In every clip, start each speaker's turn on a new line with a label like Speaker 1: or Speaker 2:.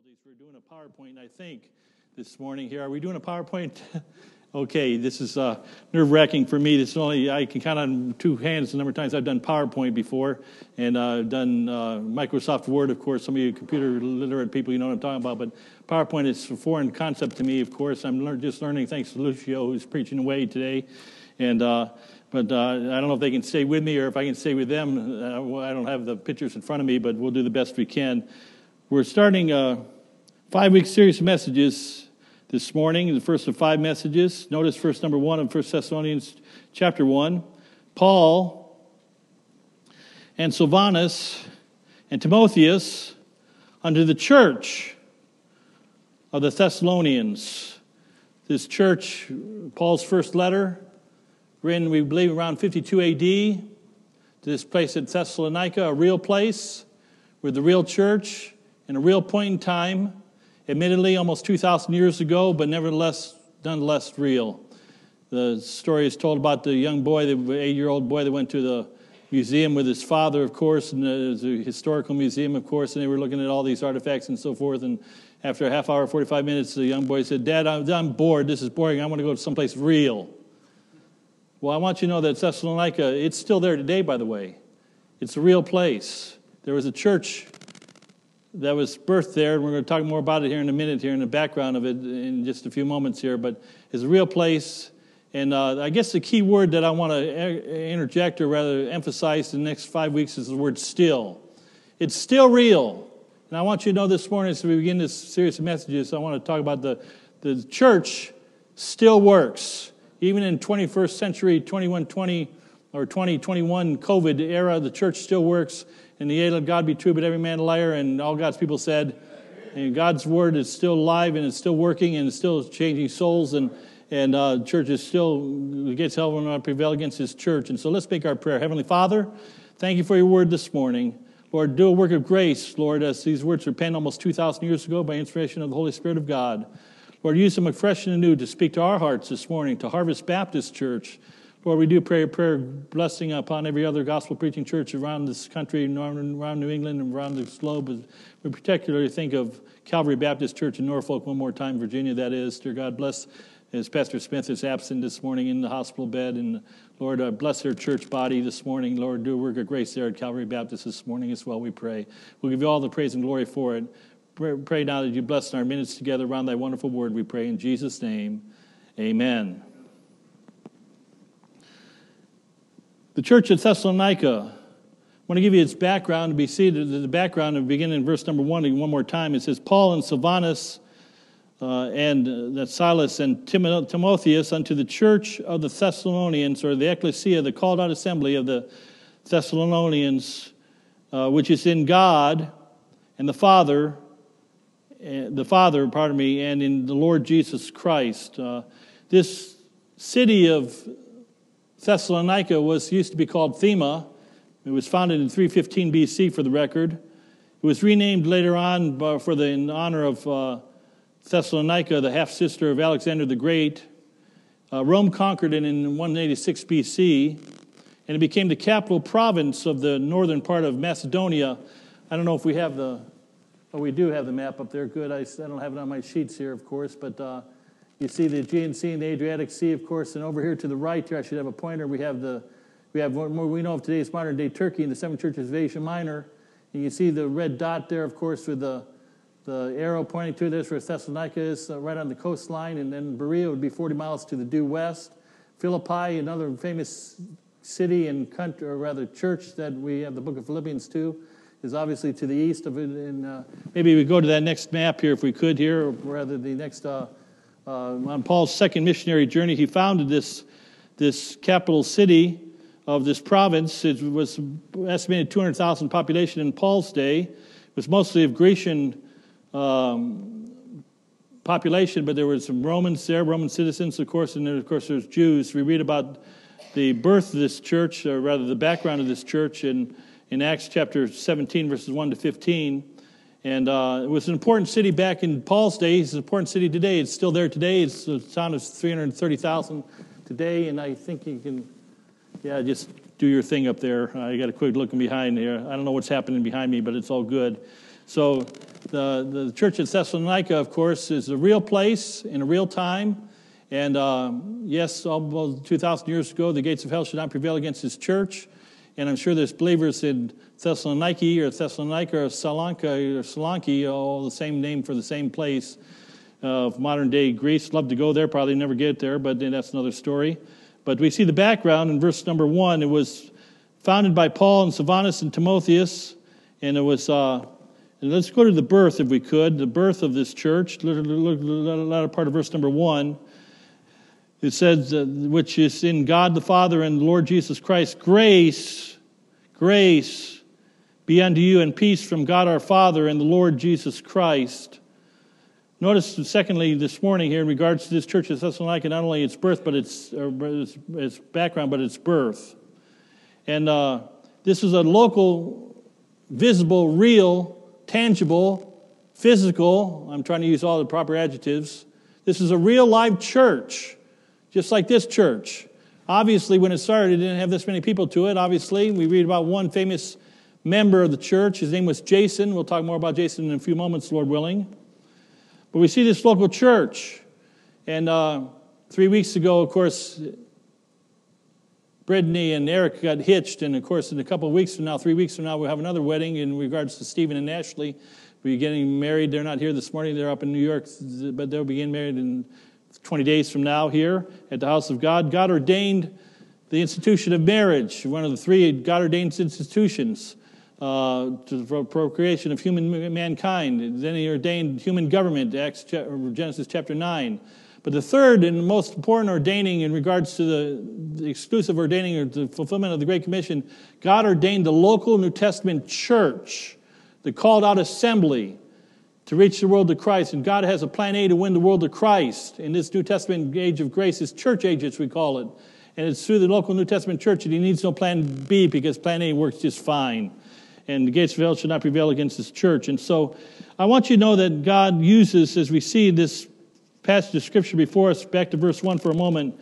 Speaker 1: difficulties. We're doing a PowerPoint, I think, this morning here. Are we doing a PowerPoint? okay, this is uh, nerve wracking for me. This is only I can count on two hands the number of times I've done PowerPoint before, and uh, I've done uh, Microsoft Word, of course. Some of you computer literate people, you know what I'm talking about. But PowerPoint is a foreign concept to me, of course. I'm lear- just learning thanks to Lucio, who's preaching away today, and. Uh, but uh, I don't know if they can stay with me or if I can stay with them. Uh, I don't have the pictures in front of me, but we'll do the best we can. We're starting a five week series of messages this morning, the first of five messages. Notice verse number one of 1 Thessalonians chapter 1. Paul and Silvanus and Timotheus unto the church of the Thessalonians. This church, Paul's first letter, written, we believe, around 52 AD, to this place at Thessalonica, a real place with the real church in a real point in time, admittedly almost 2,000 years ago, but nevertheless, nonetheless real. The story is told about the young boy, the eight year old boy that went to the museum with his father, of course, and uh, it was a historical museum, of course, and they were looking at all these artifacts and so forth. And after a half hour, 45 minutes, the young boy said, Dad, I'm, I'm bored. This is boring. I want to go to someplace real. Well, I want you to know that Thessalonica, it's still there today, by the way. It's a real place. There was a church that was birthed there, and we're going to talk more about it here in a minute, here in the background of it, in just a few moments here. But it's a real place, and uh, I guess the key word that I want to interject, or rather emphasize, in the next five weeks is the word "still." It's still real, and I want you to know this morning, as we begin this series of messages, I want to talk about the the church still works, even in 21st century, 2120 or 2021 COVID era. The church still works and the aid of God be true, but every man a liar. And all God's people said, and God's word is still alive and it's still working and it's still changing souls. And and uh, church is still gates hell will not prevail against His church. And so let's make our prayer. Heavenly Father, thank you for your word this morning. Lord, do a work of grace, Lord, as these words were penned almost 2,000 years ago by inspiration of the Holy Spirit of God. Lord, use them afresh and anew to speak to our hearts this morning, to Harvest Baptist Church. Lord, we do pray a prayer blessing upon every other gospel preaching church around this country, around New England, and around the globe. We particularly think of Calvary Baptist Church in Norfolk, one more time, Virginia, that is. Dear God, bless as Pastor Smith is absent this morning in the hospital bed. And Lord, uh, bless their church body this morning. Lord, do a work of grace there at Calvary Baptist this morning as well, we pray. We'll give you all the praise and glory for it. Pray, pray now that you bless our minutes together around thy wonderful word, we pray in Jesus' name. Amen. The church at Thessalonica, I want to give you its background to be seated. The background and begin in verse number one one more time. It says, Paul and Silvanus uh, and uh, that Silas and Tim- Timotheus unto the church of the Thessalonians, or the ecclesia, the called out assembly of the Thessalonians, uh, which is in God and the Father, uh, the Father, pardon me, and in the Lord Jesus Christ. Uh, this city of Thessalonica was used to be called Therma. It was founded in 315 BC, for the record. It was renamed later on for the in honor of uh, Thessalonica, the half sister of Alexander the Great. Uh, Rome conquered it in 186 BC, and it became the capital province of the northern part of Macedonia. I don't know if we have the, oh, we do have the map up there. Good. I, I don't have it on my sheets here, of course, but. Uh, you see the Aegean Sea and the Adriatic Sea, of course, and over here to the right here, I should have a pointer. We have the we have what we know of today is modern day Turkey and the seven churches of Asia Minor. And you see the red dot there, of course, with the the arrow pointing to this where Thessalonica is uh, right on the coastline, and then Berea would be 40 miles to the due west. Philippi, another famous city and country, or rather church that we have the book of Philippians to, is obviously to the east of it. And uh, maybe we go to that next map here if we could here, or rather the next uh, uh, on Paul's second missionary journey, he founded this, this capital city of this province. It was estimated 200,000 population in Paul's day. It was mostly of Grecian um, population, but there were some Romans there, Roman citizens, of course, and then, of course, there's Jews. We read about the birth of this church, or rather the background of this church, in, in Acts chapter 17, verses 1 to 15. And uh, it was an important city back in Paul's day. It's an important city today. It's still there today. It's a town of 330,000 today. And I think you can, yeah, just do your thing up there. I got a quick looking behind here. I don't know what's happening behind me, but it's all good. So The, the church at Thessalonica, of course, is a real place in a real time. And uh, yes, almost 2,000 years ago, the gates of hell should not prevail against his church. And I'm sure there's believers in Thessaloniki or Thessalonica or Salanka or Saloniki, all the same name for the same place of modern day Greece. Love to go there, probably never get there, but that's another story. But we see the background in verse number one. It was founded by Paul and Silvanus and Timotheus, and it was. Uh, and let's go to the birth, if we could, the birth of this church. Latter part of verse number one. It says, uh, which is in God the Father and the Lord Jesus Christ, grace, grace be unto you and peace from God our Father and the Lord Jesus Christ. Notice, secondly, this morning here in regards to this church of Thessalonica, not only its birth, but its, its, its background, but its birth. And uh, this is a local, visible, real, tangible, physical, I'm trying to use all the proper adjectives. This is a real live church just like this church. Obviously, when it started, it didn't have this many people to it. Obviously, we read about one famous member of the church. His name was Jason. We'll talk more about Jason in a few moments, Lord willing. But we see this local church. And uh, three weeks ago, of course, Brittany and Eric got hitched. And of course, in a couple of weeks from now, three weeks from now, we'll have another wedding in regards to Stephen and Ashley. We're getting married. They're not here this morning. They're up in New York, but they'll be getting married in 20 days from now here at the house of God, God ordained the institution of marriage, one of the three God ordained institutions uh, to the procreation of human mankind. Then he ordained human government, Acts, Genesis chapter 9. But the third and most important ordaining in regards to the, the exclusive ordaining or the fulfillment of the Great Commission, God ordained the local New Testament church, the called out assembly, to reach the world to Christ. And God has a plan A to win the world to Christ. In this New Testament age of grace, is church age, as we call it. And it's through the local New Testament church, that he needs no plan B because plan A works just fine. And the gates of hell should not prevail against this church. And so I want you to know that God uses, as we see this passage of scripture before us, back to verse 1 for a moment.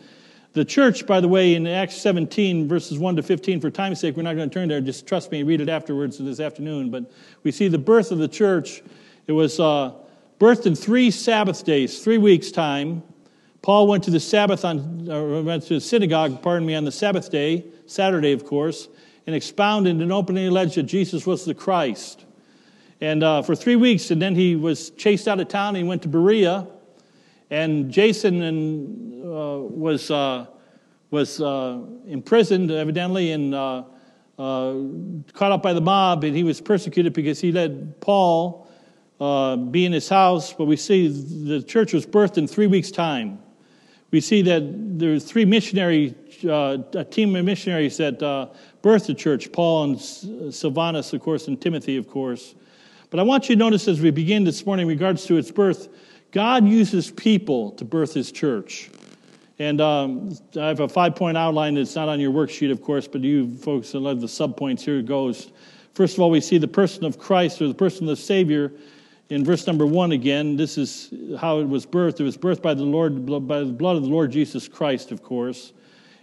Speaker 1: The church, by the way, in Acts 17, verses 1 to 15, for time's sake, we're not going to turn there. Just trust me, read it afterwards this afternoon. But we see the birth of the church it was uh, birthed in three Sabbath days, three weeks' time. Paul went to the Sabbath on, or went to the synagogue, pardon me, on the Sabbath day, Saturday, of course, and expounded and openly alleged that Jesus was the Christ. And uh, for three weeks, and then he was chased out of town. He went to Berea, and Jason and, uh, was uh, was uh, imprisoned, evidently, and uh, uh, caught up by the mob, and he was persecuted because he led Paul be in his house, but we see the church was birthed in three weeks' time. We see that there were three missionary, a team of missionaries that birthed the church Paul and Silvanus, of course, and Timothy, of course. But I want you to notice as we begin this morning in regards to its birth, God uses people to birth his church. And um, I have a five point outline that's not on your worksheet, of course, but you folks that love the subpoints, here it goes. First of all, we see the person of Christ or the person of the Savior in verse number one again, this is how it was birthed. It was birthed by the Lord, by the blood of the Lord Jesus Christ, of course.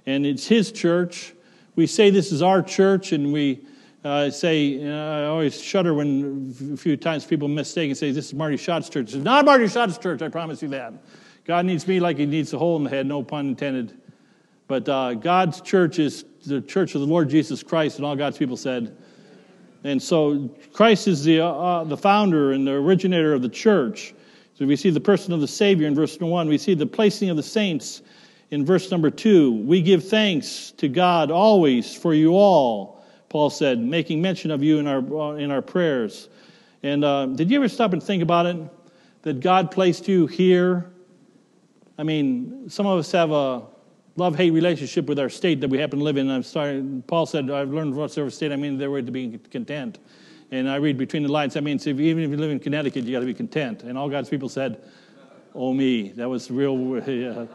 Speaker 1: And it's his church. We say this is our church, and we uh, say, you know, I always shudder when a few times people mistake and say, This is Marty Shott's church. It's not Marty Shott's church, I promise you that. God needs me like he needs a hole in the head, no pun intended. But uh, God's church is the church of the Lord Jesus Christ, and all God's people said, and so Christ is the, uh, the founder and the originator of the church. So we see the person of the Savior in verse 1. We see the placing of the saints in verse number 2. We give thanks to God always for you all, Paul said, making mention of you in our, in our prayers. And uh, did you ever stop and think about it? That God placed you here? I mean, some of us have a love hate relationship with our state that we happen to live in. I'm sorry, Paul said, I've learned whatsoever state I mean, their way to be content. And I read between the lines, that means if, even if you live in Connecticut, you got to be content. And all God's people said, Oh, me. That was real. Yeah.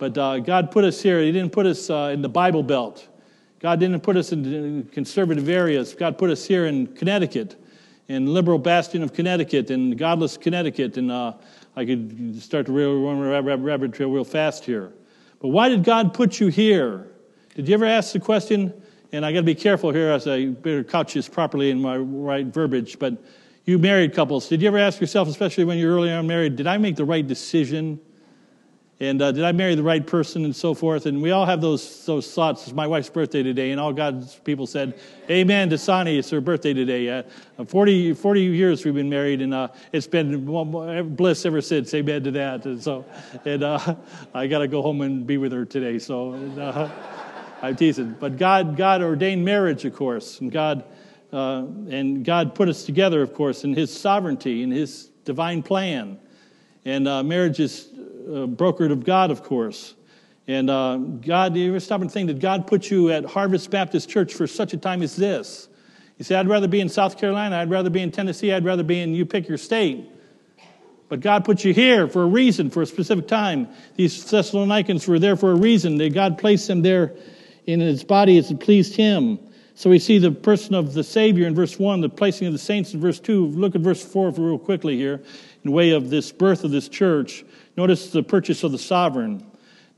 Speaker 1: But uh, God put us here. He didn't put us uh, in the Bible Belt. God didn't put us in conservative areas. God put us here in Connecticut, in liberal bastion of Connecticut, in godless Connecticut. And uh, I could start to rabbit, rabbit trail real fast here. But why did God put you here? Did you ever ask the question? And I got to be careful here as I better couch this properly in my right verbiage. But You married couples, did you ever ask yourself, especially when you're early on married, did I make the right decision? And uh, did I marry the right person and so forth? And we all have those, those thoughts. It's my wife's birthday today, and all God's people said, Amen to Sani. It's her birthday today. Uh, 40, 40 years we've been married, and uh, it's been bliss ever since. Amen to that. And so, and uh, I got to go home and be with her today. So and, uh, I'm teasing. But God, God ordained marriage, of course, and God, uh, and God put us together, of course, in His sovereignty, in His divine plan. And marriage is uh, brokered of God, of course. And uh, God, you ever stop and think, did God put you at Harvest Baptist Church for such a time as this? You say, I'd rather be in South Carolina, I'd rather be in Tennessee, I'd rather be in, you pick your state. But God put you here for a reason, for a specific time. These Thessalonians were there for a reason. God placed them there in his body as it pleased him. So we see the person of the Savior in verse 1, the placing of the saints in verse 2. Look at verse 4 real quickly here, in way of this birth of this church. Notice the purchase of the sovereign.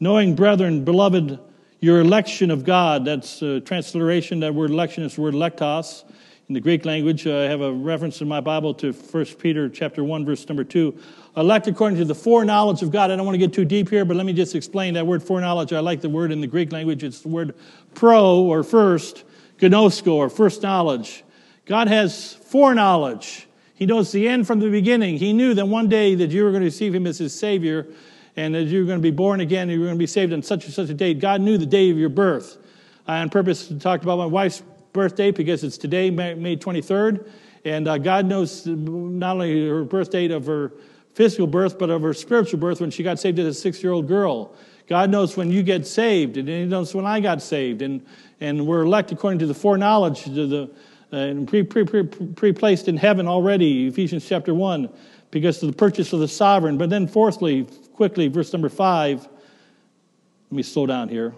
Speaker 1: Knowing, brethren, beloved, your election of God, that's a transliteration, that word election is the word lektos. In the Greek language, uh, I have a reference in my Bible to 1 Peter chapter 1, verse number 2. Elect according to the foreknowledge of God. I don't want to get too deep here, but let me just explain that word foreknowledge. I like the word in the Greek language. It's the word pro, or first, gnosko, or first knowledge. God has foreknowledge. He knows the end from the beginning. He knew that one day that you were going to receive him as his Savior and that you were going to be born again and you were going to be saved on such and such a date. God knew the day of your birth. I, on purpose, talked about my wife's birthday because it's today, May 23rd. And uh, God knows not only her birth date of her physical birth, but of her spiritual birth when she got saved as a six year old girl. God knows when you get saved, and He knows when I got saved. And, and we're elected according to the foreknowledge, to the Uh, and pre, pre, pre, pre-placed in heaven already, Ephesians chapter 1, because of the purchase of the sovereign. But then fourthly, quickly, verse number 5, let me slow down here.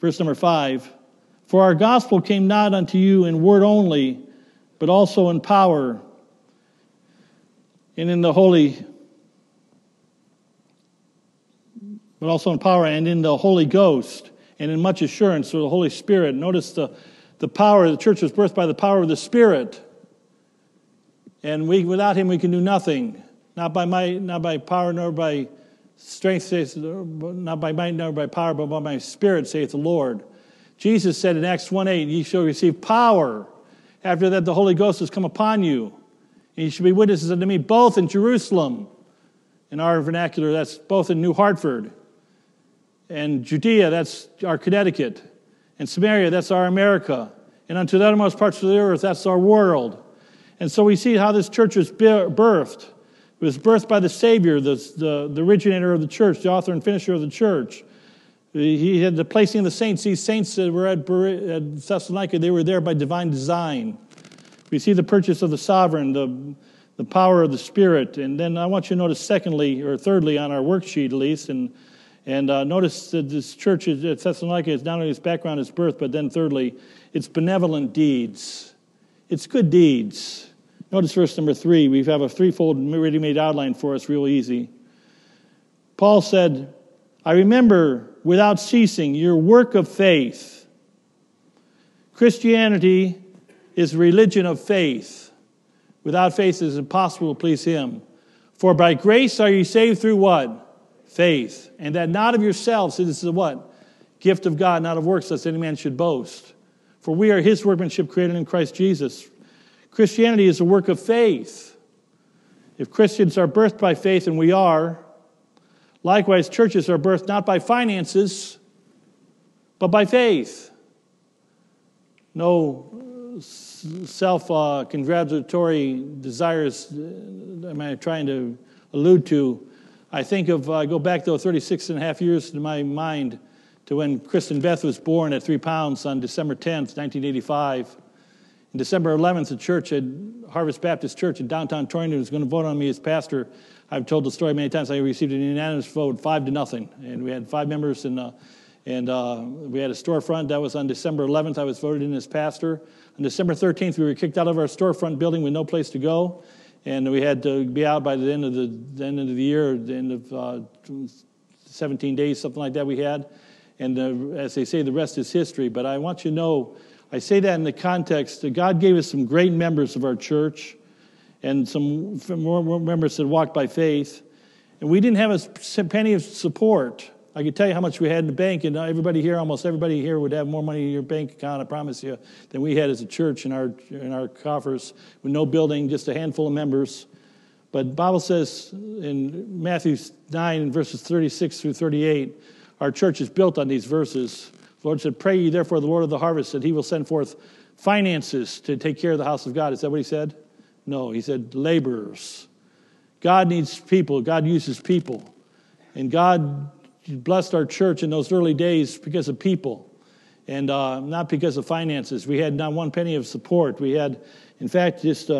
Speaker 1: Verse number 5, For our gospel came not unto you in word only, but also in power and in the Holy, but also in power and in the Holy Ghost and in much assurance through the Holy Spirit. Notice the the power, the church was birthed by the power of the Spirit. And we, without him, we can do nothing. Not by might, not by power, nor by strength, not by might, nor by power, but by my spirit, saith the Lord. Jesus said in Acts 1 8, Ye shall receive power. After that, the Holy Ghost has come upon you. And you shall be witnesses unto me both in Jerusalem. In our vernacular, that's both in New Hartford. And Judea, that's our Connecticut. And Samaria, that's our America. And unto the uttermost parts of the earth, that's our world. And so we see how this church was birthed. It was birthed by the Savior, the, the, the originator of the church, the author and finisher of the church. He had the placing of the saints. These saints that were at, at Thessalonica, they were there by divine design. We see the purchase of the sovereign, the, the power of the Spirit. And then I want you to notice, secondly, or thirdly, on our worksheet at least, and and uh, notice that this church at Thessalonica is not only its background, its birth, but then thirdly, its benevolent deeds. It's good deeds. Notice verse number three. We have a threefold ready made outline for us, real easy. Paul said, I remember without ceasing your work of faith. Christianity is religion of faith. Without faith, it is impossible to please Him. For by grace are you saved through what? Faith, and that not of yourselves. This is what? Gift of God, not of works, lest any man should boast. For we are his workmanship created in Christ Jesus. Christianity is a work of faith. If Christians are birthed by faith, and we are, likewise, churches are birthed not by finances, but by faith. No self uh, congratulatory desires am I trying to allude to I think of, I uh, go back though 36 and a half years in my mind to when Kristen Beth was born at three pounds on December 10th, 1985. In December 11th, the church at Harvest Baptist Church in downtown Torrington was going to vote on me as pastor. I've told the story many times. I received an unanimous vote, five to nothing. And we had five members, and, uh, and uh, we had a storefront. That was on December 11th. I was voted in as pastor. On December 13th, we were kicked out of our storefront building with no place to go and we had to be out by the end of the, the end of the year, the end of uh, 17 days, something like that. We had, and as they say, the rest is history. But I want you to know, I say that in the context that God gave us some great members of our church, and some more members that walked by faith. And we didn't have a penny of support. I could tell you how much we had in the bank, and everybody here, almost everybody here, would have more money in your bank account, I promise you, than we had as a church in our, in our coffers, with no building, just a handful of members. But Bible says in Matthew 9, verses 36 through 38, our church is built on these verses. The Lord said, Pray ye therefore the Lord of the harvest that he will send forth finances to take care of the house of God. Is that what he said? No, he said laborers. God needs people, God uses people. And God blessed our church in those early days because of people and uh, not because of finances. We had not one penny of support. We had, in fact, just,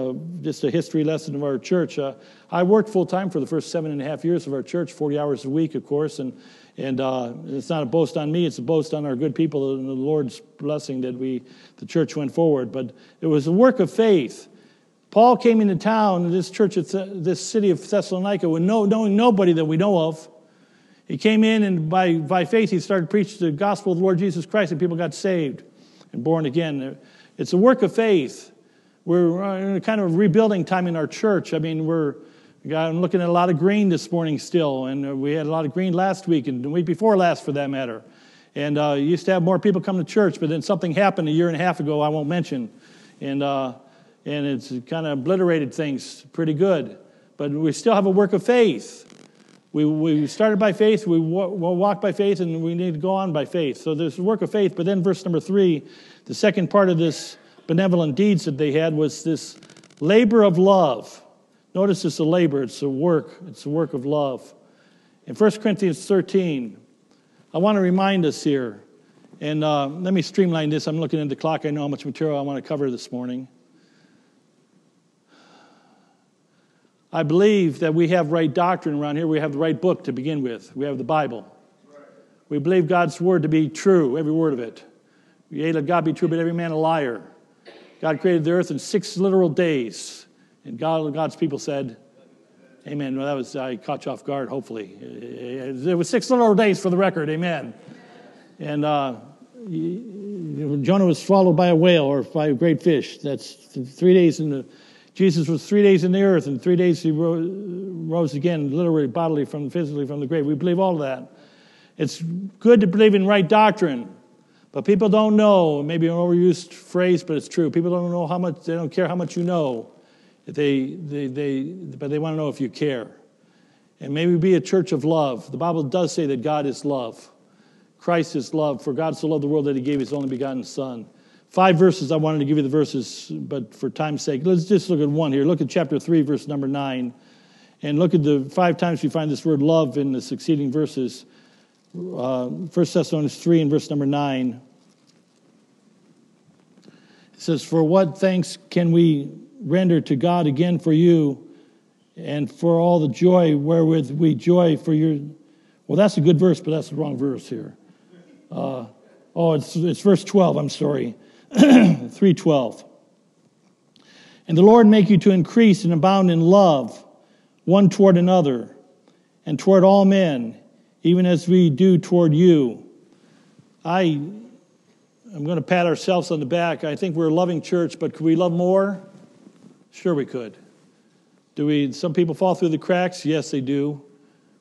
Speaker 1: just a history lesson of our church. Uh, I worked full time for the first seven and a half years of our church, 40 hours a week, of course, and, and uh, it's not a boast on me, it's a boast on our good people and the Lord's blessing that we, the church went forward. But it was a work of faith. Paul came into town, this church, this city of Thessalonica, with no, knowing nobody that we know of. He came in and by, by faith he started preaching the gospel of the Lord Jesus Christ and people got saved and born again. It's a work of faith. We're in a kind of rebuilding time in our church. I mean, we're I'm looking at a lot of green this morning still, and we had a lot of green last week and the week before last for that matter. And uh, used to have more people come to church, but then something happened a year and a half ago I won't mention. And, uh, and it's kind of obliterated things pretty good. But we still have a work of faith. We, we started by faith, we walk by faith, and we need to go on by faith. So there's a work of faith. But then, verse number three, the second part of this benevolent deeds that they had was this labor of love. Notice it's a labor, it's a work, it's a work of love. In 1 Corinthians 13, I want to remind us here, and uh, let me streamline this. I'm looking at the clock, I know how much material I want to cover this morning. I believe that we have right doctrine around here. We have the right book to begin with. We have the Bible. We believe God's word to be true, every word of it. Yea, let God be true, but every man a liar. God created the earth in six literal days. And God, God's people said, Amen. Well, that was, I caught you off guard, hopefully. It was six literal days for the record. Amen. And uh, Jonah was swallowed by a whale or by a great fish. That's three days in the Jesus was three days in the earth, and three days he rose again, literally, bodily, from physically from the grave. We believe all of that. It's good to believe in right doctrine, but people don't know. Maybe an overused phrase, but it's true. People don't know how much. They don't care how much you know. They, they, they, but they want to know if you care. And maybe be a church of love. The Bible does say that God is love. Christ is love. For God so loved the world that He gave His only begotten Son. Five verses, I wanted to give you the verses, but for time's sake, let's just look at one here. Look at chapter 3, verse number 9. And look at the five times we find this word love in the succeeding verses. Uh, 1 Thessalonians 3 and verse number 9. It says, For what thanks can we render to God again for you and for all the joy wherewith we joy for your. Well, that's a good verse, but that's the wrong verse here. Uh, oh, it's, it's verse 12, I'm sorry. 3:12. And the Lord make you to increase and abound in love one toward another and toward all men, even as we do toward you. I I'm going to pat ourselves on the back. I think we're a loving church, but could we love more? Sure we could. Do we some people fall through the cracks? Yes, they do.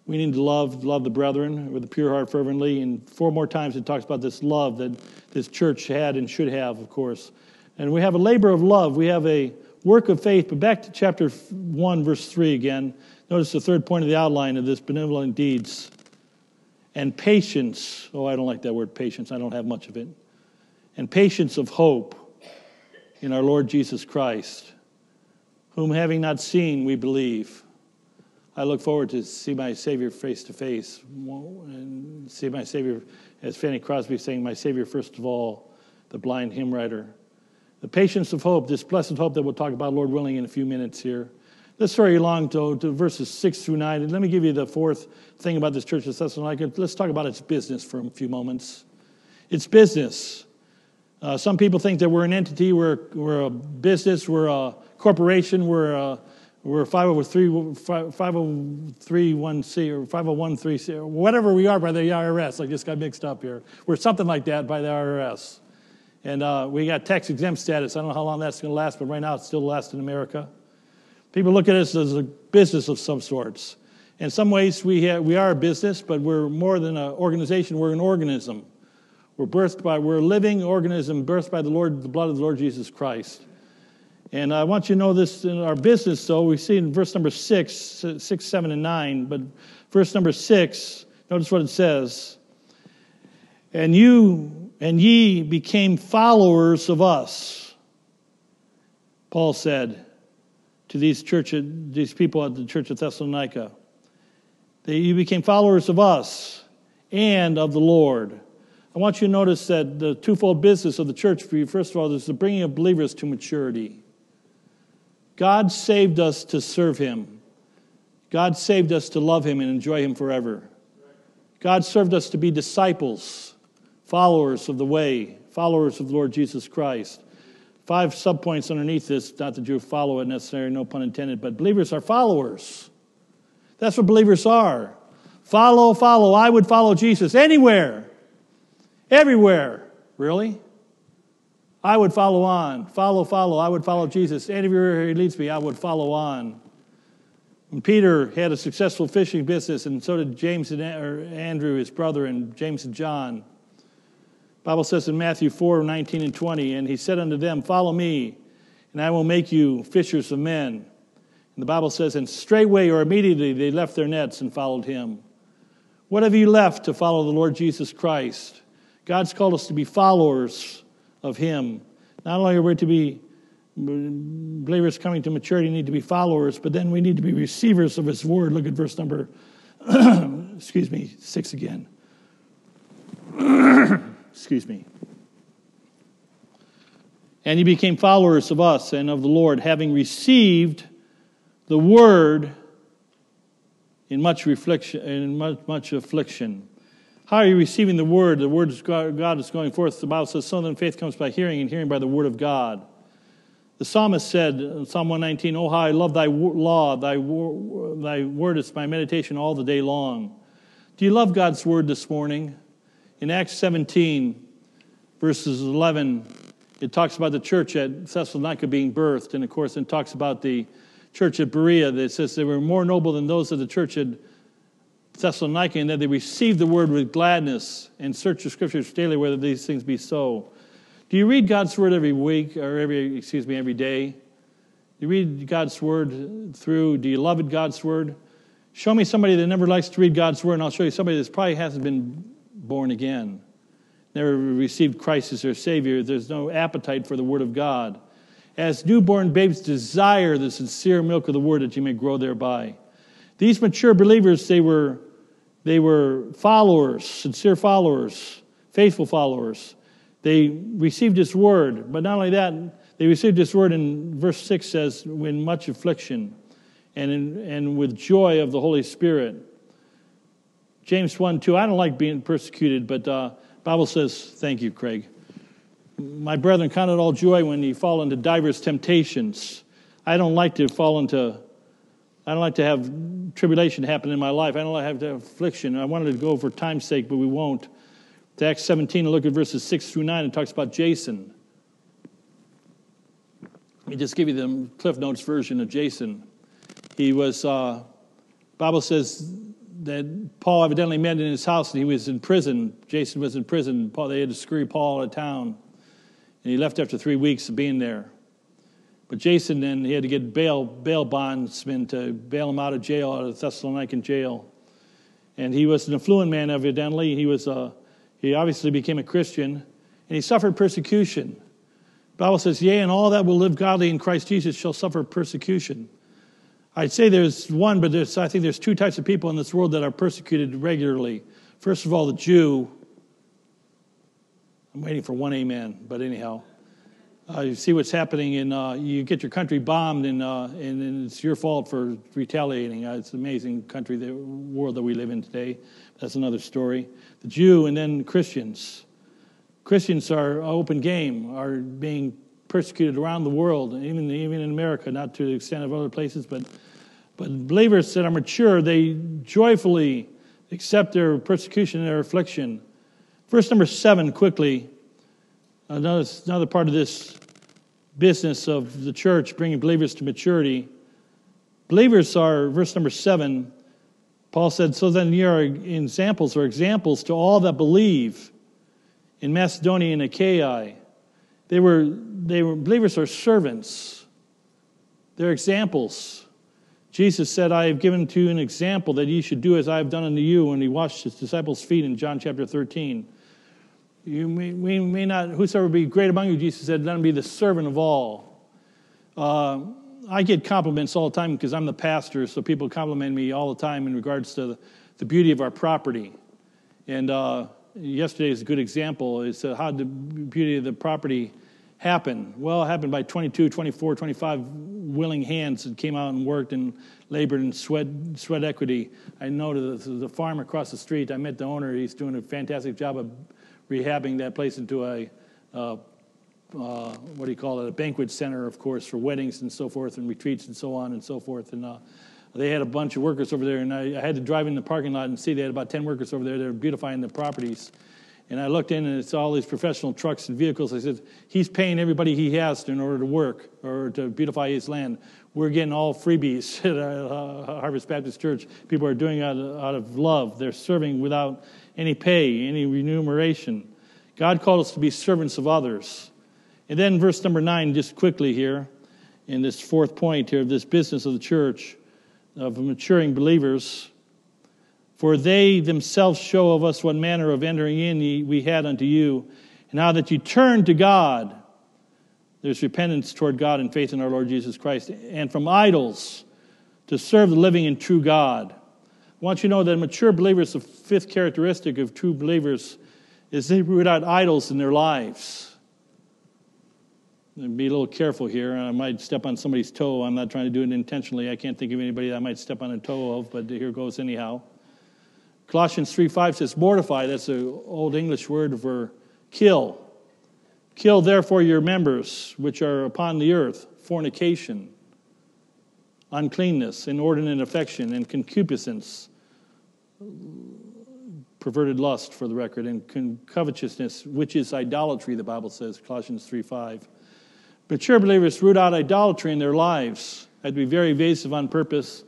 Speaker 1: We need to love, love the brethren with a pure heart fervently. And four more times it talks about this love that this church had and should have, of course. And we have a labor of love. We have a work of faith. But back to chapter 1, verse 3 again. Notice the third point of the outline of this benevolent deeds. And patience. Oh, I don't like that word patience. I don't have much of it. And patience of hope in our Lord Jesus Christ, whom having not seen, we believe I look forward to see my Savior face to face and see my Savior, as Fanny Crosby saying, my Savior first of all, the blind hymn writer. The patience of hope, this blessed hope that we'll talk about, Lord willing, in a few minutes here. Let's hurry along to, to verses 6 through 9. And let me give you the fourth thing about this church of Thessalonica. Let's talk about its business for a few moments. Its business. Uh, some people think that we're an entity, we're, we're a business, we're a corporation, we're a, we're 503.1C or 501.3C or whatever we are by the IRS. I just got mixed up here. We're something like that by the IRS. And uh, we got tax exempt status. I don't know how long that's going to last, but right now it's still lasts in America. People look at us as a business of some sorts. In some ways, we, have, we are a business, but we're more than an organization, we're an organism. We're birthed by, we're a living organism birthed by the Lord, the blood of the Lord Jesus Christ. And I want you to know this in our business, though. We see in verse number six, six, seven, and nine. But verse number six, notice what it says. And you and ye became followers of us. Paul said to these church, these people at the church of Thessalonica, that you became followers of us and of the Lord. I want you to notice that the twofold business of the church for you, first of all, is the bringing of believers to maturity. God saved us to serve Him. God saved us to love Him and enjoy Him forever. God served us to be disciples, followers of the way, followers of the Lord Jesus Christ. Five subpoints underneath this, not that you follow it necessarily, no pun intended, but believers are followers. That's what believers are. Follow, follow. I would follow Jesus anywhere, everywhere. Really? I would follow on. Follow, follow. I would follow Jesus. Anywhere he leads me, I would follow on. And Peter had a successful fishing business, and so did James and Andrew, his brother, and James and John. Bible says in Matthew 4, 19 and 20, and he said unto them, Follow me, and I will make you fishers of men. And the Bible says, and straightway or immediately they left their nets and followed him. What have you left to follow the Lord Jesus Christ? God's called us to be followers of Him. Not only are we to be believers coming to maturity, need to be followers, but then we need to be receivers of His Word. Look at verse number, excuse me, six again. excuse me. And you became followers of us and of the Lord, having received the Word in much reflection, in much, much affliction how are you receiving the word? The word of God is going forth. The Bible says, So then faith comes by hearing, and hearing by the word of God. The psalmist said in Psalm 119, Oh, how I love thy law, thy, thy word is my meditation all the day long. Do you love God's word this morning? In Acts 17, verses 11, it talks about the church at Thessalonica being birthed, and of course, it talks about the church at Berea that says they were more noble than those of the church at Thessalonica, and that they received the word with gladness and search the scriptures daily whether these things be so. Do you read God's word every week or every, excuse me, every day? Do you read God's word through? Do you love God's word? Show me somebody that never likes to read God's word, and I'll show you somebody that probably hasn't been born again, never received Christ as their Savior. There's no appetite for the word of God. As newborn babes desire the sincere milk of the word that you may grow thereby. These mature believers, they were they were followers, sincere followers, faithful followers. They received His word, but not only that, they received His word in verse 6 says, in much affliction and, in, and with joy of the Holy Spirit. James 1 2, I don't like being persecuted, but uh, Bible says, thank you, Craig. My brethren, count it all joy when you fall into diverse temptations. I don't like to fall into I don't like to have tribulation happen in my life. I don't like to have, affliction. I wanted to go for time's sake, but we won't. To Acts 17 and look at verses 6 through 9. It talks about Jason. Let me just give you the Cliff Notes version of Jason. He was, uh, Bible says that Paul evidently met in his house and he was in prison. Jason was in prison. Paul, they had to scurry Paul out of town. And he left after three weeks of being there. But Jason then he had to get bail bail bondsmen to bail him out of jail, out of Thessalonican jail. And he was an affluent man, evidently. He was a, uh, he obviously became a Christian, and he suffered persecution. The Bible says, "Yea, and all that will live godly in Christ Jesus shall suffer persecution." I'd say there's one, but there's, I think there's two types of people in this world that are persecuted regularly. First of all, the Jew. I'm waiting for one amen, but anyhow. Uh, you see what's happening, and uh, you get your country bombed, and, uh, and, it's your fault for retaliating. Uh, it's an amazing country, the world that we live in today. That's another story. The Jew, and then Christians. Christians are open game, are being persecuted around the world, even even in America, not to the extent of other places, but but believers that are mature, they joyfully accept their persecution and their affliction. Verse number seven, quickly. Another, another part of this business of the church bringing believers to maturity. Believers are, verse number seven, Paul said, So then you are examples or examples to all that believe in Macedonia and Achaia. They were, they were believers are servants. They're examples. Jesus said, I have given to you an example that ye should do as I have done unto you when he washed his disciples' feet in John chapter 13. You may, we may not, whosoever be great among you, Jesus said, let him be the servant of all. Uh, I get compliments all the time because I'm the pastor, so people compliment me all the time in regards to the, the beauty of our property. And uh, yesterday is a good example. It's uh, how the beauty of the property happen? Well, it happened by 22, 24, 25 willing hands that came out and worked and labored and sweat, sweat equity. I know the, the farm across the street, I met the owner. He's doing a fantastic job of rehabbing that place into a, uh, uh, what do you call it, a banquet center, of course, for weddings and so forth and retreats and so on and so forth. And uh, they had a bunch of workers over there, and I, I, had to drive in the parking lot and see they had about 10 workers over there. They were beautifying the properties. And I looked in, and it's all these professional trucks and vehicles. I said, He's paying everybody he has in order to work or to beautify his land. We're getting all freebies at uh, Harvest Baptist Church. People are doing it out of, out of love, they're serving without any pay, any remuneration. God called us to be servants of others. And then, verse number nine, just quickly here, in this fourth point here of this business of the church, of maturing believers. For they themselves show of us what manner of entering in we had unto you, and how that you turned to God. There's repentance toward God and faith in our Lord Jesus Christ, and from idols to serve the living and true God. I want you to know that mature believers, the fifth characteristic of true believers, is they root out idols in their lives. And be a little careful here. I might step on somebody's toe. I'm not trying to do it intentionally. I can't think of anybody that I might step on a toe of, but here goes anyhow. Colossians 3 5 says, mortify. That's an old English word for kill. Kill therefore your members which are upon the earth fornication, uncleanness, inordinate affection, and concupiscence, perverted lust for the record, and covetousness, which is idolatry, the Bible says, Colossians 3 5. Mature believers root out idolatry in their lives. i'd be very evasive on purpose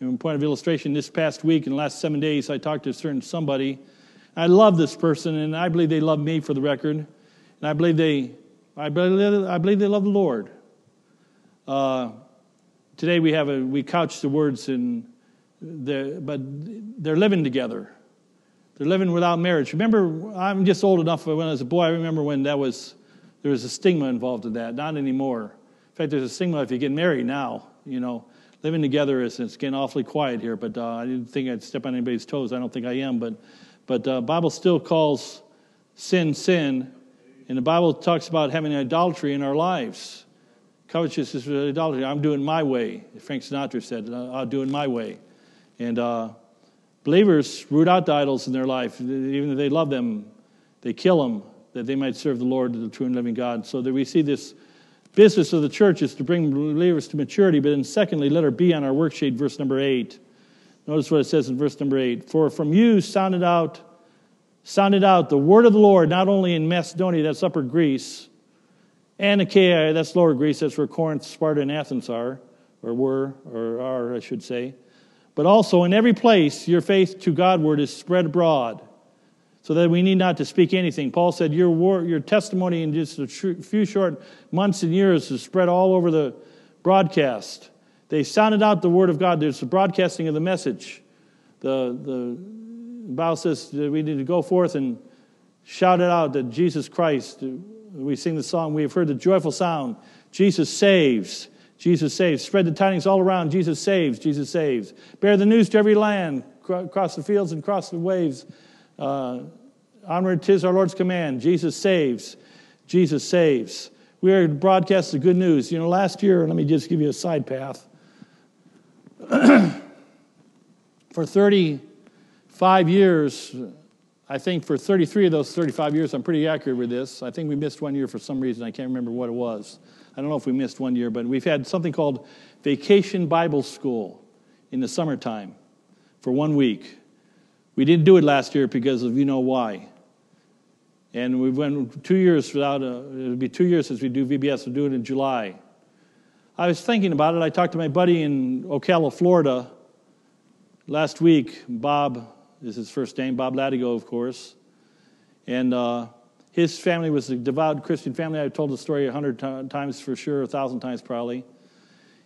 Speaker 1: in point of illustration, this past week, in the last seven days, I talked to a certain somebody. I love this person, and I believe they love me for the record. And I believe they, I believe, I believe they love the Lord. Uh, today we have a, we couch the words in, the, but they're living together. They're living without marriage. Remember, I'm just old enough when I was a boy, I remember when that was, there was a stigma involved in that. Not anymore. In fact, there's a stigma if you get married now, you know living together is it's getting awfully quiet here, but uh, I didn't think I'd step on anybody's toes. I don't think I am, but but uh, Bible still calls sin sin, and the Bible talks about having idolatry in our lives. Covetousness is idolatry. I'm doing my way. Frank Sinatra said, "I'll do it my way," and uh, believers root out the idols in their life, even if they love them, they kill them that they might serve the Lord, the true and living God. So that we see this business of the church is to bring believers to maturity. But then, secondly, let her be on our worksheet, verse number eight. Notice what it says in verse number eight. For from you sounded out, sounded out the word of the Lord, not only in Macedonia, that's upper Greece, and Achaia, that's lower Greece, that's where Corinth, Sparta, and Athens are, or were, or are, I should say. But also in every place, your faith to Godward is spread abroad so that we need not to speak anything. Paul said, Your, war, your testimony in just a few short months and years is spread all over the broadcast. They sounded out the word of God. There's the broadcasting of the message. The, the Bible says that we need to go forth and shout it out that Jesus Christ, we sing the song, we have heard the joyful sound. Jesus saves. Jesus saves. Spread the tidings all around. Jesus saves. Jesus saves. Bear the news to every land, across the fields and across the waves. Uh, onward, tis our Lord's command. Jesus saves. Jesus saves. We are to broadcast the good news. You know, last year, let me just give you a side path. for 35 years, I think for 33 of those 35 years, I'm pretty accurate with this. I think we missed one year for some reason. I can't remember what it was. I don't know if we missed one year, but we've had something called Vacation Bible School in the summertime for one week. We didn't do it last year because of you know why. And we went two years without a, it'll be two years since we do VBS. We'll do it in July. I was thinking about it. I talked to my buddy in Ocala, Florida last week. Bob is his first name, Bob Latigo, of course. And uh, his family was a devout Christian family. I've told the story a hundred times for sure, a thousand times probably.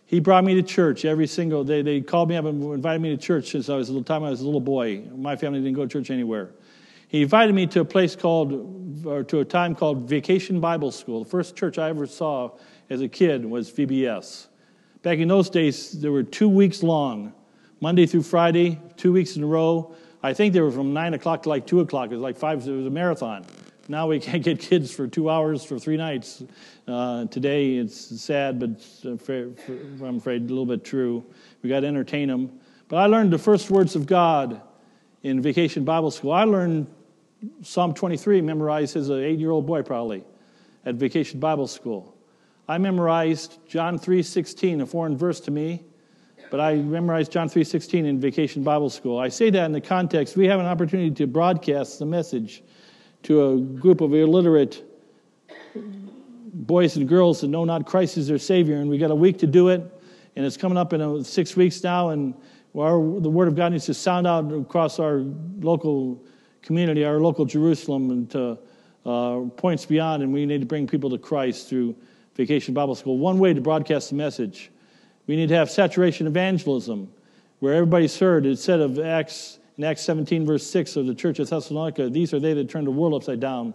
Speaker 1: He brought me to church every single day. They called me up and invited me to church since I was a little time I was a little boy. My family didn't go to church anywhere. He invited me to a place called, or to a time called Vacation Bible School. The first church I ever saw as a kid was VBS. Back in those days, they were two weeks long, Monday through Friday, two weeks in a row. I think they were from 9 o'clock to like 2 o'clock. It was like five, it was a marathon. Now we can't get kids for two hours for three nights. Uh, today it's sad, but I'm afraid a little bit true. We got to entertain them. But I learned the first words of God in Vacation Bible School. I learned Psalm 23 memorized as an eight year old boy, probably, at Vacation Bible School. I memorized John 3:16, a foreign verse to me, but I memorized John 3:16 in Vacation Bible School. I say that in the context we have an opportunity to broadcast the message to a group of illiterate boys and girls that know not Christ as their Savior, and we got a week to do it, and it's coming up in six weeks now, and our, the Word of God needs to sound out across our local community, our local Jerusalem, and to uh, points beyond, and we need to bring people to Christ through Vacation Bible School. One way to broadcast the message. We need to have saturation evangelism, where everybody's heard. Said of Acts in Acts 17, verse 6 of the church of Thessalonica, these are they that turned the world upside down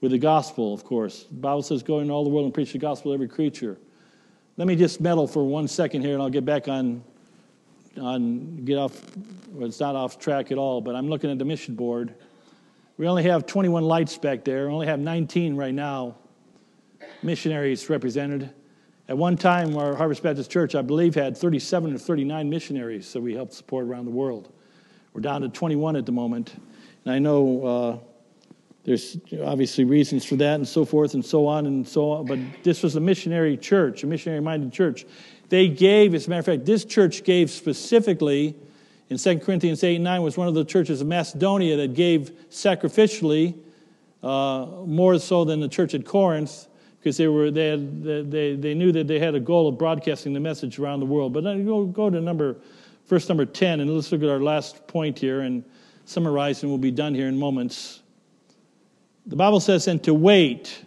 Speaker 1: with the gospel, of course. The Bible says, go into all the world and preach the gospel to every creature. Let me just meddle for one second here, and I'll get back on, on get off, well, it's not off track at all, but I'm looking at the mission board. We only have 21 lights back there. We only have 19 right now missionaries represented. At one time, our Harvest Baptist Church, I believe, had 37 or 39 missionaries, so we helped support around the world. We're down to 21 at the moment. And I know uh, there's obviously reasons for that and so forth and so on and so on, but this was a missionary church, a missionary minded church. They gave, as a matter of fact, this church gave specifically, in 2 Corinthians 8 and 9, was one of the churches of Macedonia that gave sacrificially uh, more so than the church at Corinth because they, were, they, had, they, they knew that they had a goal of broadcasting the message around the world. But go, go to number Verse number 10, and let's look at our last point here and summarize, and we'll be done here in moments. The Bible says, and to wait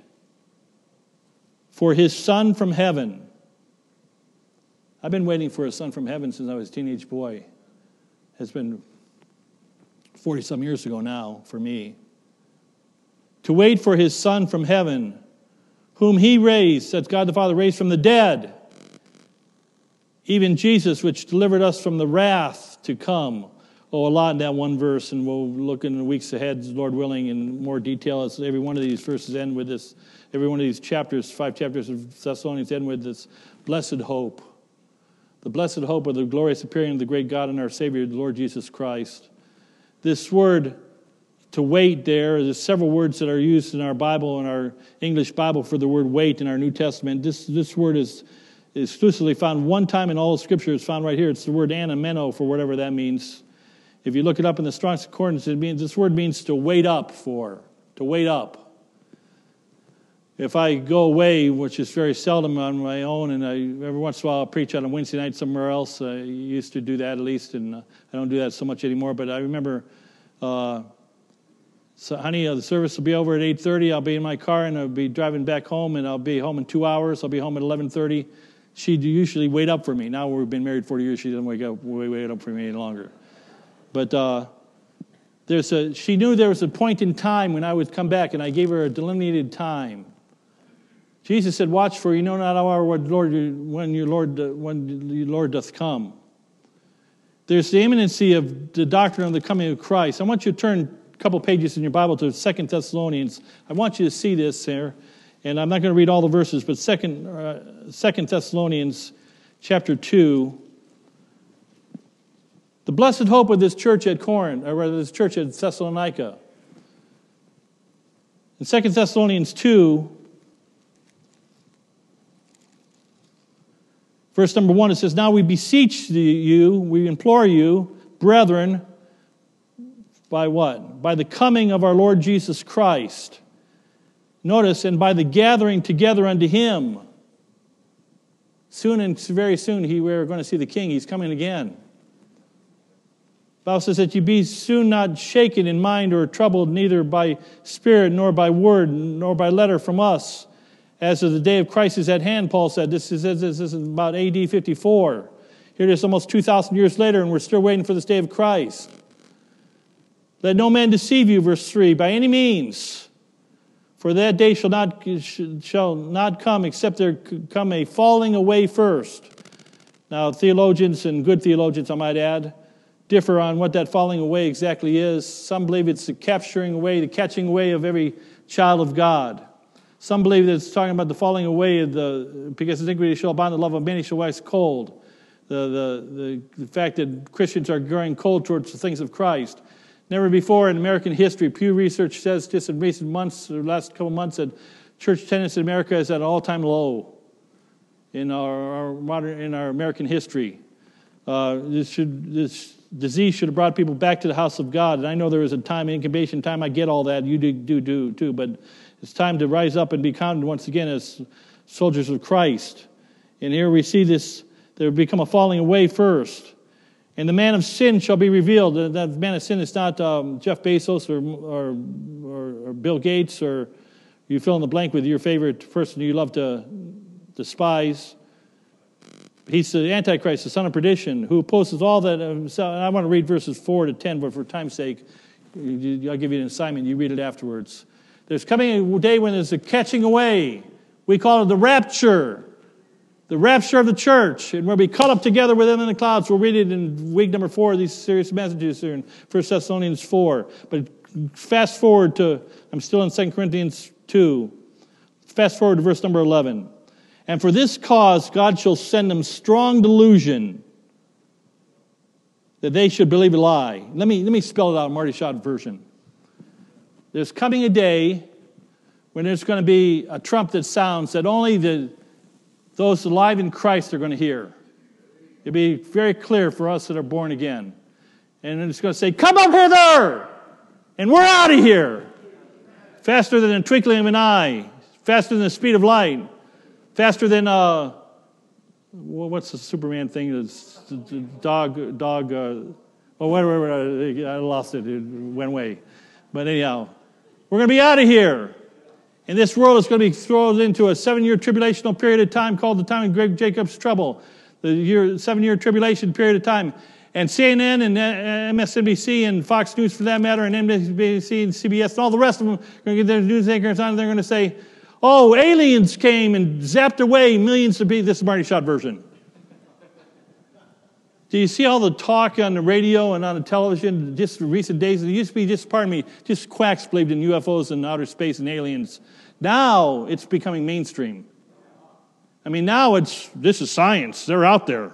Speaker 1: for his son from heaven. I've been waiting for a son from heaven since I was a teenage boy. It's been 40 some years ago now for me. To wait for his son from heaven, whom he raised, that's God the Father raised from the dead even Jesus, which delivered us from the wrath to come. Oh, a lot in that one verse, and we'll look in the weeks ahead, Lord willing, in more detail as every one of these verses end with this. Every one of these chapters, five chapters of Thessalonians, end with this blessed hope. The blessed hope of the glorious appearing of the great God and our Savior, the Lord Jesus Christ. This word to wait there, there's several words that are used in our Bible, in our English Bible, for the word wait in our New Testament. This, this word is exclusively found one time in all of Scripture. It's found right here. It's the word anameno for whatever that means. If you look it up in the Strong's Concordance, it means this word means to wait up for, to wait up. If I go away, which is very seldom on my own, and I, every once in a while I'll preach on a Wednesday night somewhere else, I used to do that at least, and uh, I don't do that so much anymore. But I remember, uh, so honey, uh, the service will be over at 8:30. I'll be in my car and I'll be driving back home, and I'll be home in two hours. I'll be home at 11:30 she'd usually wait up for me. Now we've been married 40 years, she doesn't wake up, wait, wait up for me any longer. But uh, there's a, she knew there was a point in time when I would come back, and I gave her a delineated time. Jesus said, "Watch for you know not hour when Lord when your Lord when your Lord doth come." There's the imminency of the doctrine of the coming of Christ. I want you to turn a couple pages in your Bible to Second Thessalonians. I want you to see this here. And I'm not going to read all the verses, but Second, uh, Second Thessalonians chapter 2. The blessed hope of this church at Corinth, or rather this church at Thessalonica. In Second Thessalonians 2, verse number 1, it says, Now we beseech you, we implore you, brethren, by what? By the coming of our Lord Jesus Christ Notice, and by the gathering together unto him. Soon and very soon, he, we're going to see the king. He's coming again. Bible says that you be soon not shaken in mind or troubled, neither by spirit, nor by word, nor by letter from us. As of the day of Christ is at hand, Paul said. This is, this is about AD 54. Here it is almost 2,000 years later, and we're still waiting for this day of Christ. Let no man deceive you, verse 3, by any means. For that day shall not, shall not come except there come a falling away first. Now, theologians and good theologians, I might add, differ on what that falling away exactly is. Some believe it's the capturing away, the catching away of every child of God. Some believe that it's talking about the falling away of the, because iniquity shall abound, the love of many shall wax cold. The, the, the, the fact that Christians are growing cold towards the things of Christ. Never before in American history, Pew Research says just in recent months, or last couple months, that church attendance in America is at an all-time low in our, our, modern in our American history. Uh, this should this disease should have brought people back to the house of God. And I know there was a time, incubation time. I get all that. You do do do too. But it's time to rise up and be counted once again as soldiers of Christ. And here we see this. There become a falling away first. And the man of sin shall be revealed. That man of sin is not um, Jeff Bezos or, or, or, or, Bill Gates or you fill in the blank with your favorite person you love to despise. He's the Antichrist, the son of perdition, who opposes all that. And I want to read verses 4 to 10, but for time's sake, I'll give you an assignment. You read it afterwards. There's coming a day when there's a catching away. We call it the rapture the rapture of the church, and we'll be caught up together with them in the clouds. We'll read it in week number four of these serious messages here in 1 Thessalonians 4. But fast forward to, I'm still in 2 Corinthians 2. Fast forward to verse number 11. And for this cause, God shall send them strong delusion that they should believe a lie. Let me, let me spell it out in Marty Shott version. There's coming a day when there's going to be a trump that sounds that only the those alive in Christ are going to hear. It'll be very clear for us that are born again. And it's going to say, Come up hither! And we're out of here. Faster than a twinkling of an eye, faster than the speed of light, faster than, uh, what's the Superman thing? The dog, dog, uh, well, whatever, I lost it, it went away. But anyhow, we're going to be out of here. And this world is going to be thrown into a seven year tribulational period of time called the time of Greg Jacob's trouble, the year, seven year tribulation period of time. And CNN and uh, MSNBC and Fox News for that matter, and NBC and CBS and all the rest of them are going to get their news anchors on, and they're going to say, oh, aliens came and zapped away millions of people. This is Marty Shott version. Do you see all the talk on the radio and on the television just recent days? It used to be just, pardon me, just quacks believed in UFOs and outer space and aliens. Now it's becoming mainstream. I mean, now it's this is science. They're out there.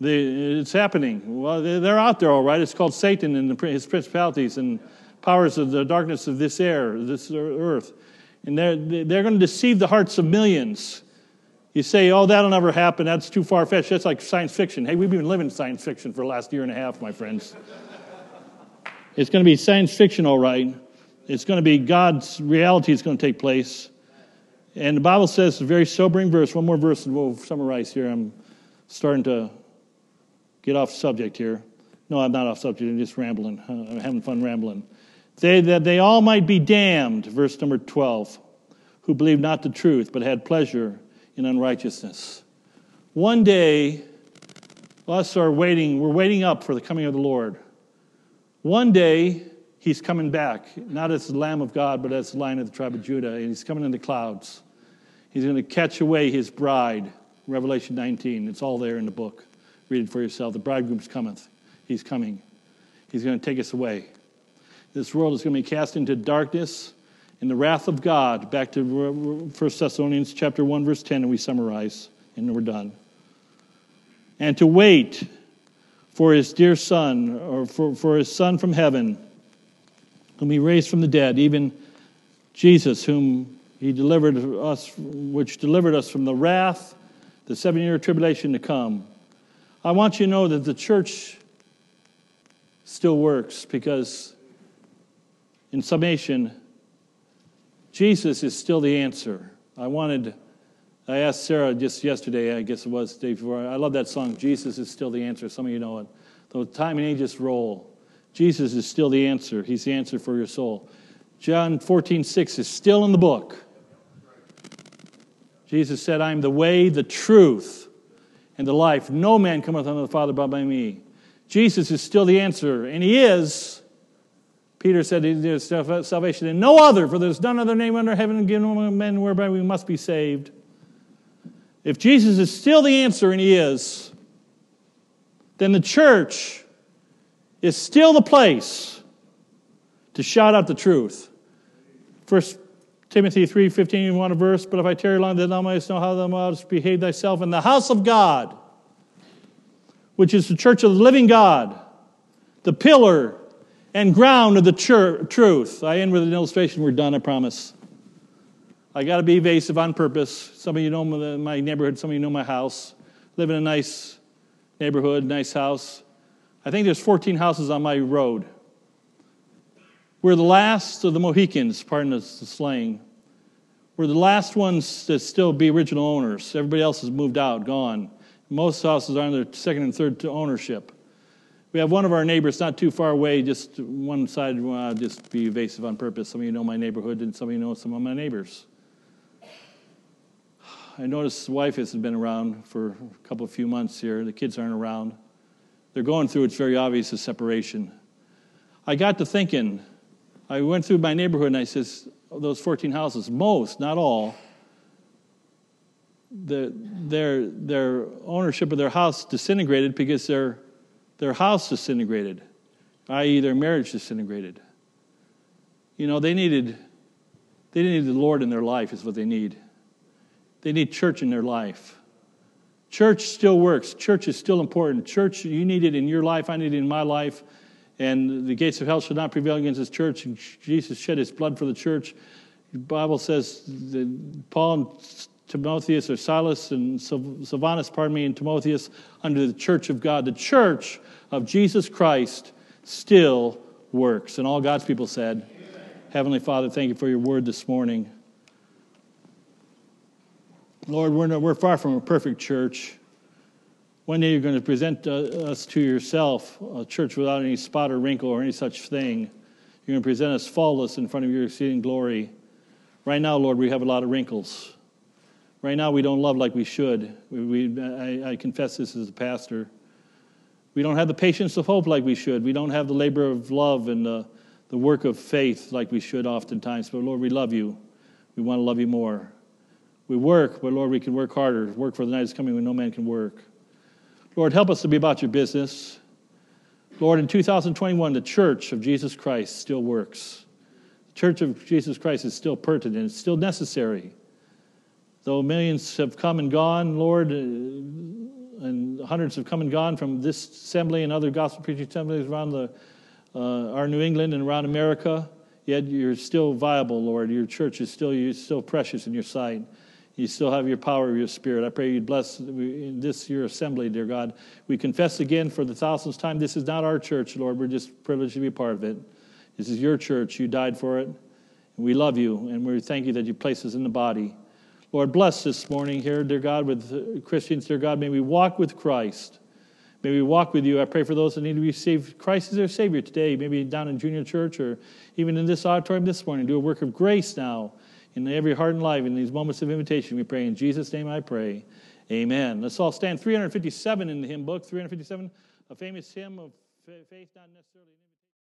Speaker 1: They, it's happening. Well, they're out there, all right. It's called Satan and his principalities and powers of the darkness of this air, this earth. And they're, they're going to deceive the hearts of millions. You say, oh, that'll never happen. That's too far fetched. That's like science fiction. Hey, we've been living science fiction for the last year and a half, my friends. it's going to be science fiction, all right. It's going to be God's reality is going to take place. And the Bible says a very sobering verse. One more verse and we'll summarize here. I'm starting to get off subject here. No, I'm not off subject. I'm just rambling. Uh, I'm having fun rambling. They, that they all might be damned, verse number 12, who believed not the truth, but had pleasure in unrighteousness. One day, us are waiting, we're waiting up for the coming of the Lord. One day, He's coming back, not as the Lamb of God, but as the Lion of the tribe of Judah, and he's coming in the clouds. He's going to catch away his bride. Revelation 19. It's all there in the book. Read it for yourself. The bridegroom's cometh. He's coming. He's going to take us away. This world is going to be cast into darkness in the wrath of God. Back to 1 Thessalonians chapter 1, verse 10, and we summarize, and we're done. And to wait for his dear son, or for, for his son from heaven whom he raised from the dead, even Jesus, whom he delivered us, which delivered us from the wrath, the seven year tribulation to come. I want you to know that the church still works because, in summation, Jesus is still the answer. I wanted I asked Sarah just yesterday, I guess it was the day before. I love that song, Jesus is Still the Answer. Some of you know it. Though time and ages roll, Jesus is still the answer. He's the answer for your soul. John 14, 6 is still in the book. Jesus said, I am the way, the truth, and the life. No man cometh unto the Father but by me. Jesus is still the answer, and He is. Peter said, There's uh, salvation in no other, for there's none other name under heaven given among men whereby we must be saved. If Jesus is still the answer, and He is, then the church is still the place to shout out the truth. First Timothy 3.15, you want a verse? But if I tarry long, that thou mayest know how thou must behave thyself in the house of God, which is the church of the living God, the pillar and ground of the truth. I end with an illustration. We're done, I promise. I got to be evasive on purpose. Some of you know my neighborhood, some of you know my house. Live in a nice neighborhood, nice house. I think there's 14 houses on my road. We're the last of the Mohicans, pardon the slang. We're the last ones to still be original owners. Everybody else has moved out, gone. Most houses are in their second and third ownership. We have one of our neighbors not too far away, just one side, well, just be evasive on purpose. Some of you know my neighborhood, and some of you know some of my neighbors. I noticed his wife hasn't been around for a couple of few months here. The kids aren't around. They're going through, it's very obvious, a separation. I got to thinking, I went through my neighborhood and I says, those 14 houses, most, not all, the, their, their ownership of their house disintegrated because their, their house disintegrated, i.e., their marriage disintegrated. You know, they needed, they needed the Lord in their life, is what they need. They need church in their life. Church still works. Church is still important. Church, you need it in your life. I need it in my life and the gates of hell shall not prevail against his church. And Jesus shed his blood for the church. The Bible says that Paul and Timotheus, or Silas and Silvanus, pardon me, and Timotheus, under the church of God. The church of Jesus Christ still works. And all God's people said, Amen. Heavenly Father, thank you for your word this morning. Lord, we're, we're far from a perfect church. One day you're going to present uh, us to yourself, a church without any spot or wrinkle or any such thing. You're going to present us faultless in front of your exceeding glory. Right now, Lord, we have a lot of wrinkles. Right now, we don't love like we should. We, we, I, I confess this as a pastor. We don't have the patience of hope like we should. We don't have the labor of love and the, the work of faith like we should oftentimes. But Lord, we love you. We want to love you more. We work, but Lord, we can work harder. Work for the night is coming when no man can work. Lord, help us to be about your business. Lord, in 2021, the church of Jesus Christ still works. The church of Jesus Christ is still pertinent, it's still necessary. Though millions have come and gone, Lord, uh, and hundreds have come and gone from this assembly and other gospel preaching assemblies around the, uh, our New England and around America, yet you're still viable, Lord. Your church is still, you're still precious in your sight. You still have your power of your spirit. I pray you bless this your assembly, dear God. We confess again for the thousandth time this is not our church, Lord. We're just privileged to be part of it. This is your church. You died for it. We love you, and we thank you that you place us in the body. Lord, bless this morning here, dear God, with uh, Christians, dear God. May we walk with Christ. May we walk with you. I pray for those that need to receive Christ as their Savior today, maybe down in junior church or even in this auditorium this morning. Do a work of grace now in every heart and life in these moments of invitation. We pray in Jesus' name I pray. Amen. Let's all stand 357 in the hymn book, 357, a famous hymn of faith, not necessarily.